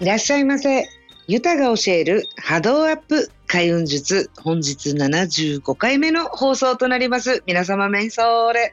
いらっしゃいませ。ユタが教える波動アップ開運術。本日75回目の放送となります。皆様、メンソーレ。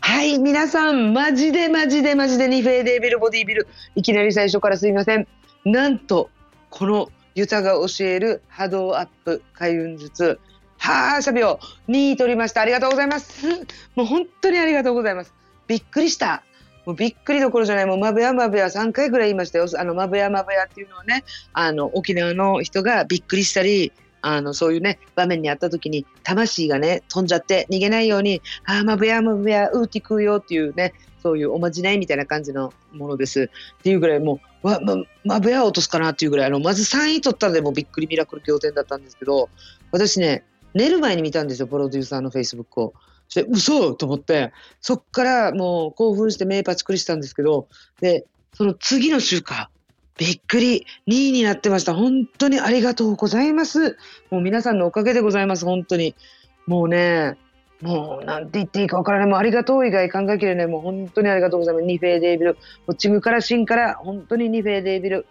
はい、皆さん、マジでマジでマジでニフェーデービルボディビル。いきなり最初からすいません。なんと、このユタが教える波動アップ開運術。はーしゃびを2位取りました。ありがとうございます。もう本当にありがとうございます。びっくりした。もうびっくりどころじゃない、もうまぶやまぶや3回ぐらい言いましたよ。あの、まぶやまぶやっていうのはね、あの、沖縄の人がびっくりしたり、あの、そういうね、場面にあった時に、魂がね、飛んじゃって逃げないように、あーまぶやまぶや、うーて食うよっていうね、そういうおまじないみたいな感じのものです。っていうぐらいもう、わ、ま、まぶや落とすかなっていうぐらい、あの、まず3位取ったらでもびっくりミラクル仰天だったんですけど、私ね、寝る前に見たんですよ、プロデューサーのフェイスブックを。そして、嘘と思って、そっからもう興奮して目パチクリしたんですけど、で、その次の週か、びっくり、2位になってました。本当にありがとうございます。もう皆さんのおかげでございます、本当に。もうね、もうなんて言っていいかわからない。もうありがとう以外考えきれない。もう本当にありがとうございます。ニフェーデービル。もうチムからシンから本当にニフェーデービル。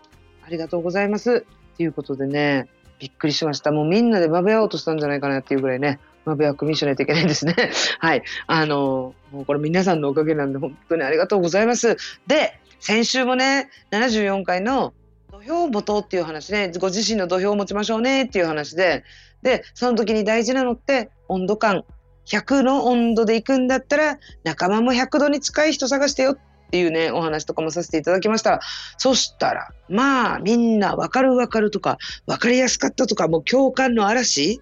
ありがとうございます。ということでね、びっくりしました。もうみんなでまぶやおうとしたんじゃないかなっていうぐらいね、まぶやくみしないといけないんですね。はい。あの、もうこれ皆さんのおかげなんで本当にありがとうございます。で、先週もね、74回の土俵を持とうっていう話ね、ご自身の土俵を持ちましょうねっていう話で、で、その時に大事なのって温度感。100の温度で行くんだったら、仲間も100度に近い人探してよっていうね、お話とかもさせていただきました。そしたら、まあ、みんなわかるわかるとか、わかりやすかったとか、もう共感の嵐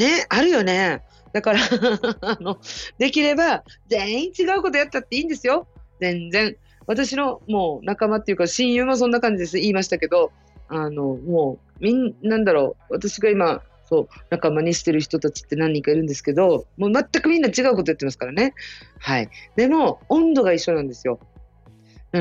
ね、あるよね。だから あの、できれば全員違うことやったっていいんですよ。全然。私のもう仲間っていうか親友もそんな感じです。言いましたけど、あの、もう、みん、なんだろう。私が今、そう、仲間にしてる人たちって何人かいるんですけど、もう全くみんな違うことやってますからね。はい。でも、温度が一緒なんですよ。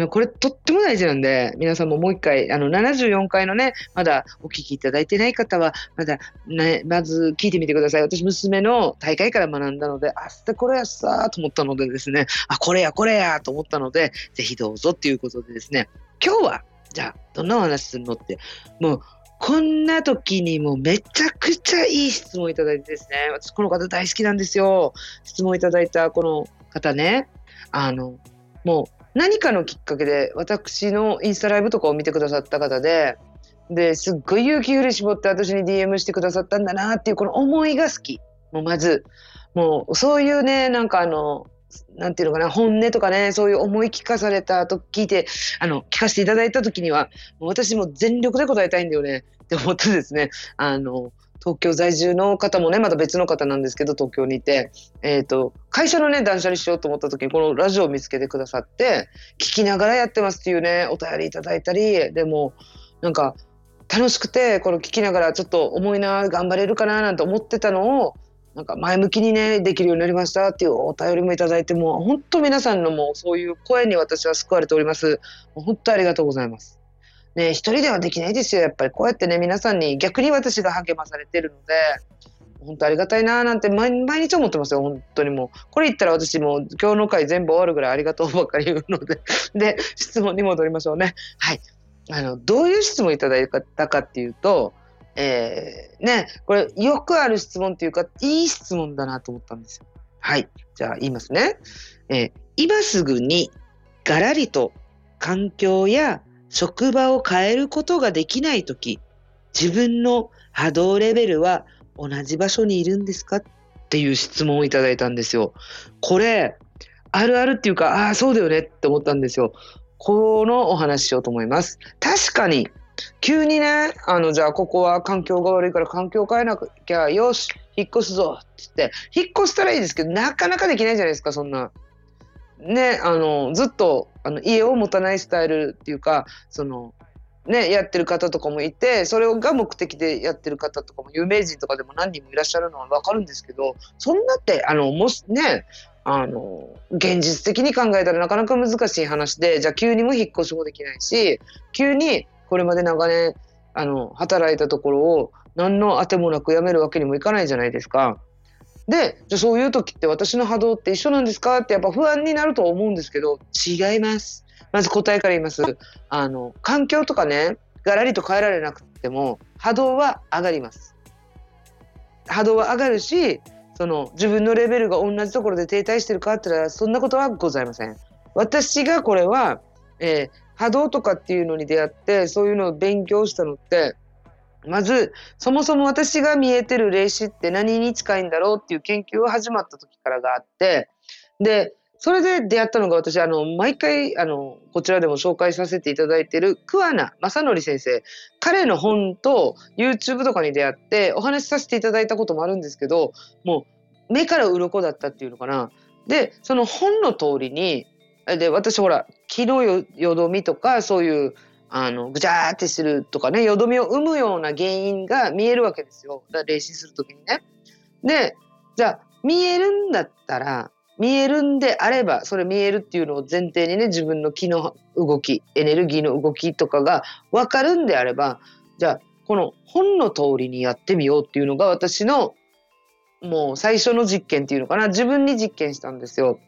これとっても大事なんで、皆さんももう一回、あの74回のね、まだお聞きいただいてない方は、まだ、ね、まず聞いてみてください。私、娘の大会から学んだので、あ、してこれやさーと思ったのでですね、あ、これや、これやと思ったので、ぜひどうぞっていうことでですね、今日は、じゃあ、どんなお話するのって、もう、こんな時にもめちゃくちゃいい質問いただいてですね、私この方大好きなんですよ。質問いただいたこの方ね、あの、もう何かのきっかけで私のインスタライブとかを見てくださった方で、で、すっごい勇気振り絞って私に DM してくださったんだなっていうこの思いが好き。もうまず、もうそういうね、なんかあの、なんていうのかな、本音とかね、そういう思い聞かされたと聞いて、あの、聞かせていただいたときには、も私も全力で答えたいんだよねって思ってですね、あの、東京在住の方もね、また別の方なんですけど、東京にいて、えっ、と、会社のね、断捨離しようと思った時に、このラジオを見つけてくださって、聞きながらやってますっていうね、お便りいただいたり、でも、なんか、楽しくて、この聞きながらちょっと重いな、頑張れるかな、なんて思ってたのを、なんか前向きにね、できるようになりましたっていうお便りもいただいて、もう本当皆さんのもうそういう声に私は救われております。本当ありがとうございます。ね、一人ではできないですよ。やっぱりこうやってね、皆さんに逆に私が励まされてるので、本当ありがたいなーなんて毎日思ってますよ、本当にもう。これ言ったら私も今日の回全部終わるぐらいありがとうばっかり言うので。で、質問に戻りましょうね。はい。あの、どういう質問いただいたかっていうと、えー、ね、これよくある質問っていうか、いい質問だなと思ったんですよ。はい。じゃあ言いますね。えー今すぐにガラリと環境や職場を変えることができないとき、自分の波動レベルは同じ場所にいるんですか？っていう質問をいただいたんですよ。これ、あるあるっていうか、ああ、そうだよねって思ったんですよ。このお話ししようと思います。確かに、急にね、あの、じゃあここは環境が悪いから環境変えなきゃ、よし、引っ越すぞって言って、引っ越したらいいですけど、なかなかできないじゃないですか、そんな。ね、あの、ずっと、あの、家を持たないスタイルっていうか、その、ね、やってる方とかもいて、それが目的でやってる方とかも、有名人とかでも何人もいらっしゃるのはわかるんですけど、そんなって、あの、もしね、あの、現実的に考えたらなかなか難しい話で、じゃあ急にも引っ越しもできないし、急にこれまで長年、あの、働いたところを何の当てもなく辞めるわけにもいかないじゃないですか。で、じゃそういう時って私の波動って一緒なんですか？ってやっぱ不安になると思うんですけど、違います。まず答えから言います。あの、環境とかね、ガラリと変えられなくても、波動は上がります。波動は上がるし、その自分のレベルが同じところで停滞してるかって言ったらそんなことはございません。私がこれは、えー、波動とかっていうのに出会ってそういうのを勉強したのってまずそもそも私が見えてる霊視って何に近いんだろうっていう研究が始まった時からがあってでそれで出会ったのが私あの毎回あのこちらでも紹介させていただいてる桑名正則先生。彼の本と YouTube とかに出会ってお話しさせていただいたこともあるんですけどもう目から鱗だったっていうのかな。でその本の通りにで私ほら気のよどみとかそういうあのぐちゃーってするとかねよどみを生むような原因が見えるわけですよだ霊視する時にね。でじゃあ見えるんだったら見えるんであればそれ見えるっていうのを前提にね自分の気の動きエネルギーの動きとかが分かるんであればじゃあこの本の通りにやってみようっていうのが私のもう最初の実験っていうのかな自分に実験したんですよ。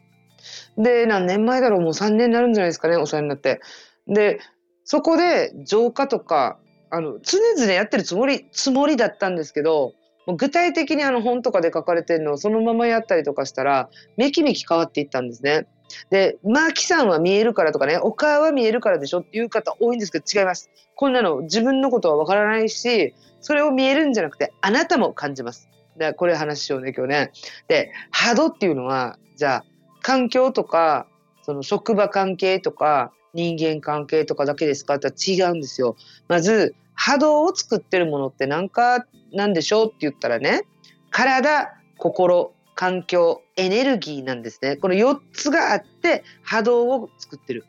で、何年前だろう、もう3年になるんじゃないですかね、お世話になって。で、そこで浄化とか、あの、常々やってるつもり、つもりだったんですけど、もう具体的にあの本とかで書かれてるのをそのままやったりとかしたら、めきめき変わっていったんですね。で、マーキさんは見えるからとかね、お母は見えるからでしょっていう方多いんですけど違います。こんなの自分のことはわからないし、それを見えるんじゃなくて、あなたも感じます。で、これ話しようね、今日ね。で、波動っていうのは、じゃあ、環境とか、その職場関係とか、人間関係とかだけですか？って違うんですよ。まず、波動を作ってるものって何かなんでしょうって言ったらね、体、心、環境、エネルギーなんですね。この4つがあって波動を作ってる。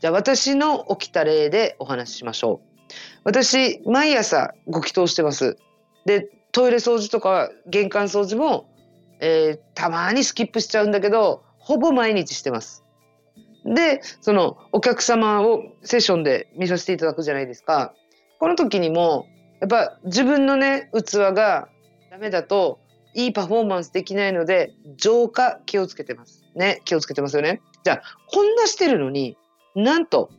じゃあ私の起きた例でお話ししましょう。私、毎朝ご祈祷してます。で、トイレ掃除とか玄関掃除も、えー、たまにスキップしちゃうんだけど、ほぼ毎日してます。で、そのお客様をセッションで見させていただくじゃないですか。この時にも、やっぱ自分のね、器がダメだと、いいパフォーマンスできないので、浄化気をつけてます。ね、気をつけてますよね。じゃあ、こんなしてるのに、なんと、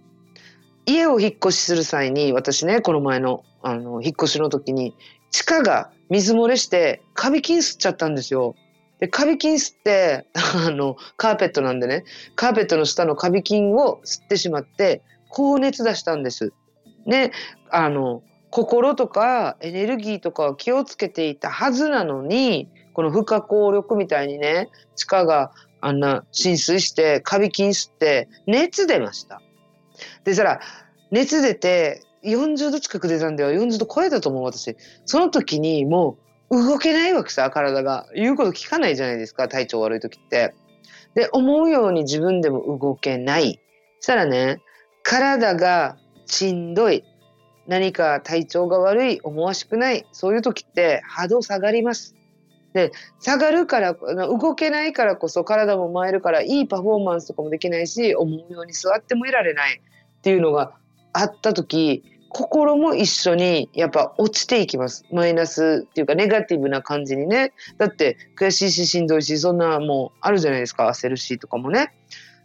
家を引っ越しする際に、私ね、この前の、あの、引っ越しの時に、地下が水漏れして、カビ菌吸っちゃったんですよ。で、カビ菌吸って、あの、カーペットなんでね、カーペットの下のカビ菌を吸ってしまって、高熱出したんです。ね、あの、心とかエネルギーとかは気をつけていたはずなのに、この不可抗力みたいにね、地下があんな浸水して、カビ菌吸って熱出ました。で、そら、熱出て40度近く出たんだよ。40度超えたと思う、私。その時にもう、動けないわけさ、体が。言うこと聞かないじゃないですか、体調悪い時って。で、思うように自分でも動けない。したらね、体がしんどい。何か体調が悪い、思わしくない。そういう時って波動下がります。で、下がるから、動けないからこそ体も参るから、いいパフォーマンスとかもできないし、思うように座ってもいられないっていうのがあった時、心も一緒にやっぱ落ちていきます。マイナスっていうかネガティブな感じにね。だって悔しいししんどいし、そんなもうあるじゃないですか。焦るしとかもね。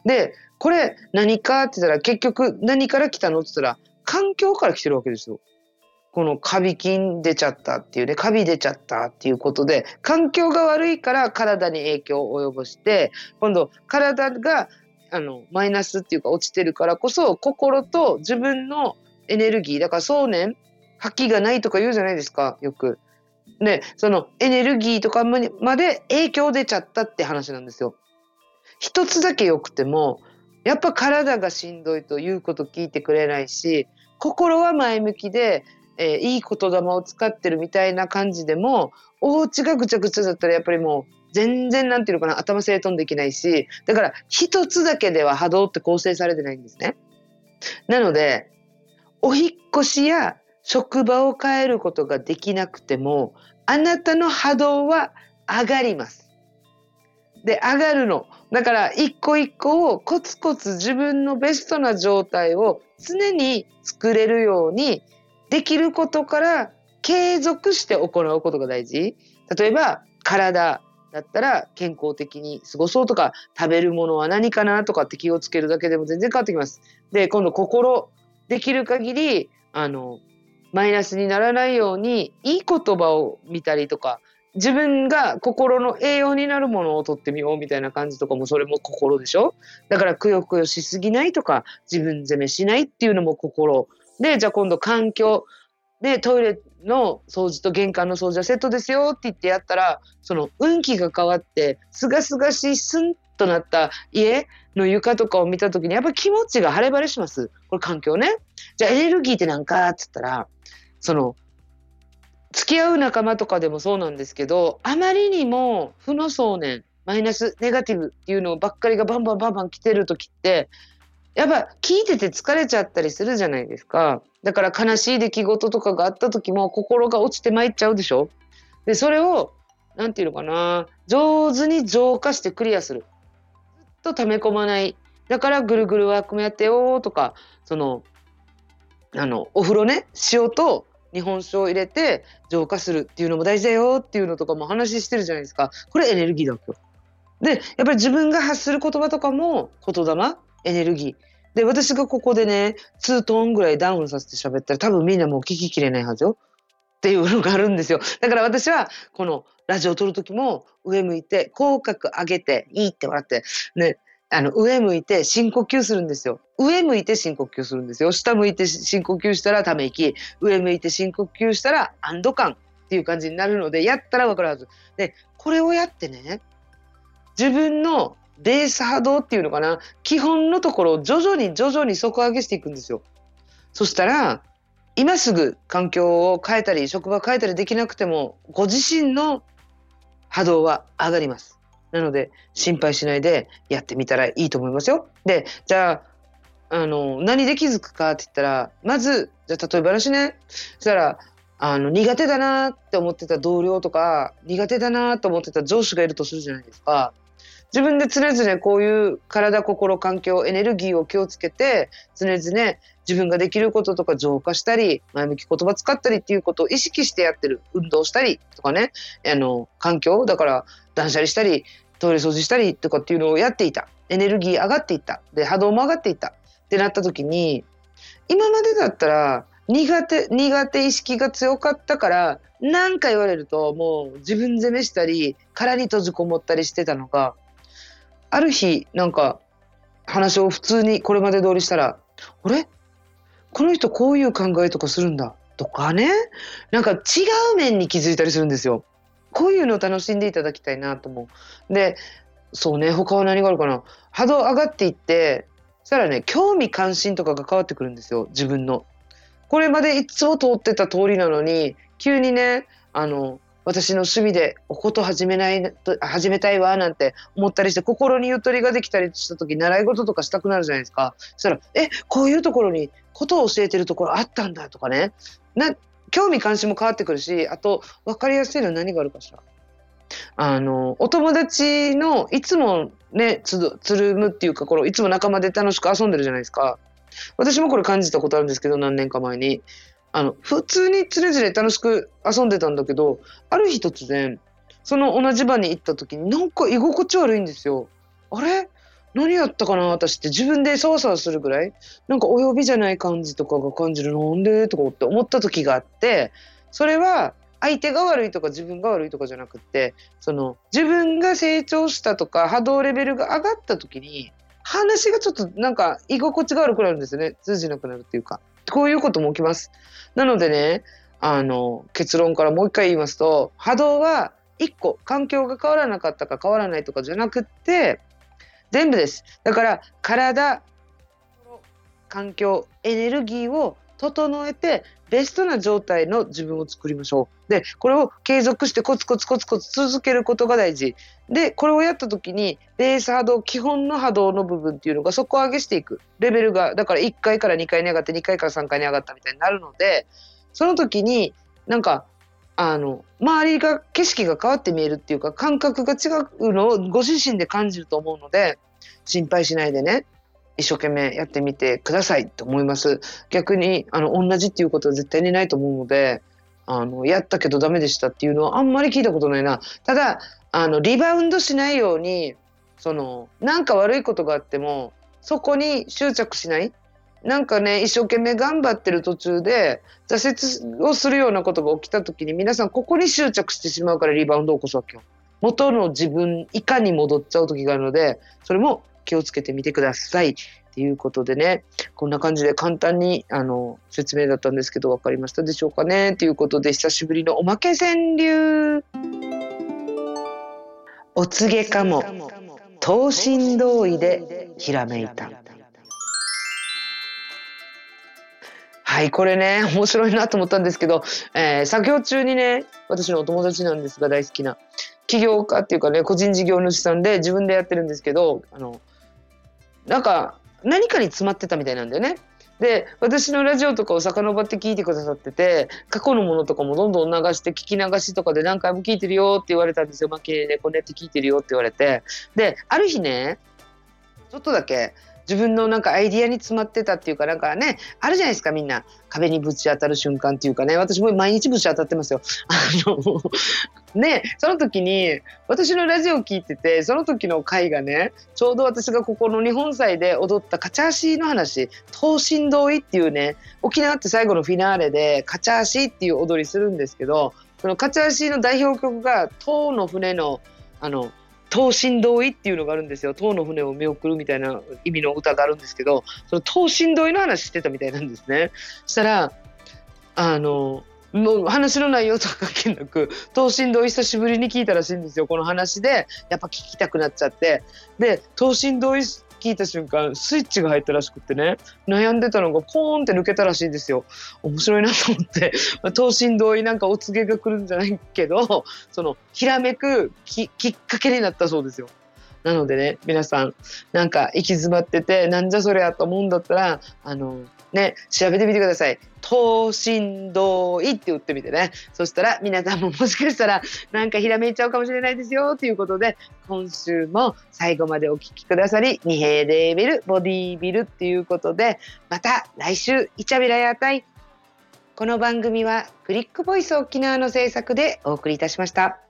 で、これ何かって言ったら結局何から来たのって言ったら環境から来てるわけですよ。このカビ菌出ちゃったっていうね、カビ出ちゃったっていうことで、環境が悪いから体に影響を及ぼして、今度体があのマイナスっていうか落ちてるからこそ心と自分のエネルギー。だからそうねん、覇気がないとか言うじゃないですか、よく。で、そのエネルギーとかまで影響出ちゃったって話なんですよ。一つだけ良くても、やっぱ体がしんどいということ聞いてくれないし、心は前向きで、えー、いい言霊を使ってるみたいな感じでも、お家がぐちゃぐちゃだったらやっぱりもう全然なんていうのかな、頭整頓できないし、だから一つだけでは波動って構成されてないんですね。なので、お引越しや職場を変えることができなくても、あなたの波動は上がります。で、上がるの。だから、一個一個をコツコツ自分のベストな状態を常に作れるようにできることから継続して行うことが大事。例えば、体、だったら健康的に過ごそうとか食べるものは何かなとかって気をつけるだけでも全然変わってきます。で今度心できる限りあのマイナスにならないようにいい言葉を見たりとか自分が心の栄養になるものをとってみようみたいな感じとかもそれも心でしょ？だからくよくよしすぎないとか自分責めしないっていうのも心。でじゃあ今度環境でトイレの掃除と玄関の掃除はセットですよって言ってやったらその運気が変わってすがすがしいスンとなった家の床とかを見た時にやっぱり気持ちが晴れ晴れしますこれ環境ねじゃあエネルギーって何か？っつったらその付き合う仲間とかでもそうなんですけどあまりにも負の想念マイナスネガティブっていうのばっかりがバンバンバンバン来てる時ってやっぱ聞いてて疲れちゃったりするじゃないですか。だから悲しい出来事とかがあった時も心が落ちてまいっちゃうでしょで、それを、なんていうのかな、上手に浄化してクリアする。と溜め込まない。だからぐるぐるワークもやってよとか、その、あの、お風呂ね、塩と日本酒を入れて浄化するっていうのも大事だよっていうのとかも話してるじゃないですか。これエネルギーだよ。で、やっぱり自分が発する言葉とかも言霊エネルギー。で、私がここでね、2トーンぐらいダウンさせて喋ったら多分みんなもう聞ききれないはずよ。っていうのがあるんですよ。だから私はこのラジオを撮る時も上向いて口角上げていいって笑ってね、あの上向いて深呼吸するんですよ。上向いて深呼吸するんですよ。下向いて深呼吸したらため息、上向いて深呼吸したら安堵感っていう感じになるので、やったらわかるはず。で、これをやってね、自分のベース波動っていうのかな基本のところを徐々に徐々に底上げしていくんですよ。そしたら今すぐ環境を変えたり職場変えたりできなくてもご自身の波動は上がります。なので心配しないでやってみたらいいと思いますよ。でじゃああの何で気づくかって言ったらまずじゃあ例えば私ねそしたらあの苦手だなって思ってた同僚とか苦手だなと思ってた上司がいるとするじゃないですか。自分で常々こういう体心環境エネルギーを気をつけて常々自分ができることとか浄化したり前向き言葉使ったりっていうことを意識してやってる。運動したりとかね。あの環境だから断捨離したりトイレ掃除したりとかっていうのをやっていた。エネルギー上がっていった。で波動も上がっていった。ってなった時に今までだったら苦手苦手意識が強かったから何か言われるともう自分責めしたり殻に閉じこもったりしてたのがある日、なんか、話を普通にこれまで通りしたら、あれ？この人こういう考えとかするんだ。とかね。なんか違う面に気づいたりするんですよ。こういうのを楽しんでいただきたいなと思う。で、そうね、他は何があるかな。波動上がっていって、そしたらね、興味関心とかが変わってくるんですよ、自分の。これまでいつも通ってた通りなのに、急にね、あの、私の趣味でおこと始めない始めたいわなんて思ったりして心にゆとりができたりした時習い事とかしたくなるじゃないですか。そしたらえこういうところにことを教えてるところあったんだとかね。な興味関心も変わってくるしあと分かりやすいのは何があるかしら。あのお友達のいつもねつつるむっていうかこのいつも仲間で楽しく遊んでるじゃないですか。私もこれ感じたことあるんですけど何年か前に。あの、普通につれづれ楽しく遊んでたんだけど、ある日突然、その同じ場に行った時になんか居心地悪いんですよ。あれ？何やったかな私って。自分でそわそわするぐらい？なんかお呼びじゃない感じとかが感じる。なんで？とかって思った時があってそれは相手が悪いとか自分が悪いとかじゃなくってその自分が成長したとか波動レベルが上がった時に話がちょっとなんか居心地が悪くなるんですよね。通じなくなるっていうか。こういうことも起きます。なのでね、あの、結論からもう一回言いますと、波動は1個、環境が変わらなかったか変わらないとかじゃなくって、全部です。だから、体、環境、エネルギーを整えて、ベストな状態の自分を作りましょう。で、これを継続してコツコツコツコツ続けることが大事。で、これをやった時に、ベース波動、基本の波動の部分っていうのが底上げしていく。レベルが、だから1回から2回に上がって、2回から3回に上がったみたいになるので、その時に、なんか、あの、周りが、景色が変わって見えるっていうか、感覚が違うのをご自身で感じると思うので、心配しないでね、一生懸命やってみてくださいと思います。逆に、あの、同じっていうことは絶対にないと思うので、あの、やったけどダメでしたっていうのはあんまり聞いたことないな。ただ、あのリバウンドしないようにそのなんか悪いことがあってもそこに執着しないなんかね一生懸命頑張ってる途中で挫折をするようなことが起きた時に皆さんここに執着してしまうからリバウンドを起こすわけよ。元の自分以下に戻っちゃう時があるのでそれも気をつけてみてください。っていうことでねこんな感じで簡単にあの説明だったんですけど分かりましたでしょうかね。ということで久しぶりのおまけ川柳。お告げかも。等身同意でひらめいた。はいこれね面白いなと思ったんですけど、えー、作業中にね私のお友達なんですが大好きな起業家っていうかね個人事業主さんで自分でやってるんですけどあのなんか何かに詰まってたみたいなんだよね。で私のラジオとかを遡って聞いてくださってて過去のものとかもどんどん流して聞き流しとかで何回も聞いてるよって言われたんですよ。まあ、経営でこうやって聞いてるよって言われてである日ねちょっとだけ自分のなんかアイディアに詰まってたっていうかなんかねあるじゃないですかみんな。壁にぶち当たる瞬間っていうかね。私も毎日ぶち当たってますよ。あのねその時に私のラジオを聞いててその時の回がねちょうど私がここの日本祭で踊ったカチャーシーの話。等身同意っていうね沖縄って最後のフィナーレでカチャーシーっていう踊りするんですけどそのカチャーシーの代表曲が「塔の船のあの等身同意っていうのがあるんですよ。塔の船を見送るみたいな意味の歌があるんですけど、その等身同意の話してたみたいなんですね。そしたら、あの、もう話の内容とか関係なく、等身同意久しぶりに聞いたらしいんですよ。この話で、やっぱ聞きたくなっちゃって。で、等身同意聞いた瞬間スイッチが入ったらしくってね。悩んでたのがポーンって抜けたらしいんですよ。面白いなと思って、ま、等身同意なんかお告げが来るんじゃないけど そのひらめくきっかけになったそうですよ。なのでね皆さんなんか行き詰まっててなんじゃそりゃと思うんだったらあのね調べてみてください。等身同意って打ってみてねそしたら皆さんももしかしたらなんかひらめいちゃうかもしれないですよということで今週も最後までお聴きくださり二平デービルボディービルっていうことでまた来週イチャビラやたいこの番組はクリックボイス沖縄の制作でお送りいたしました。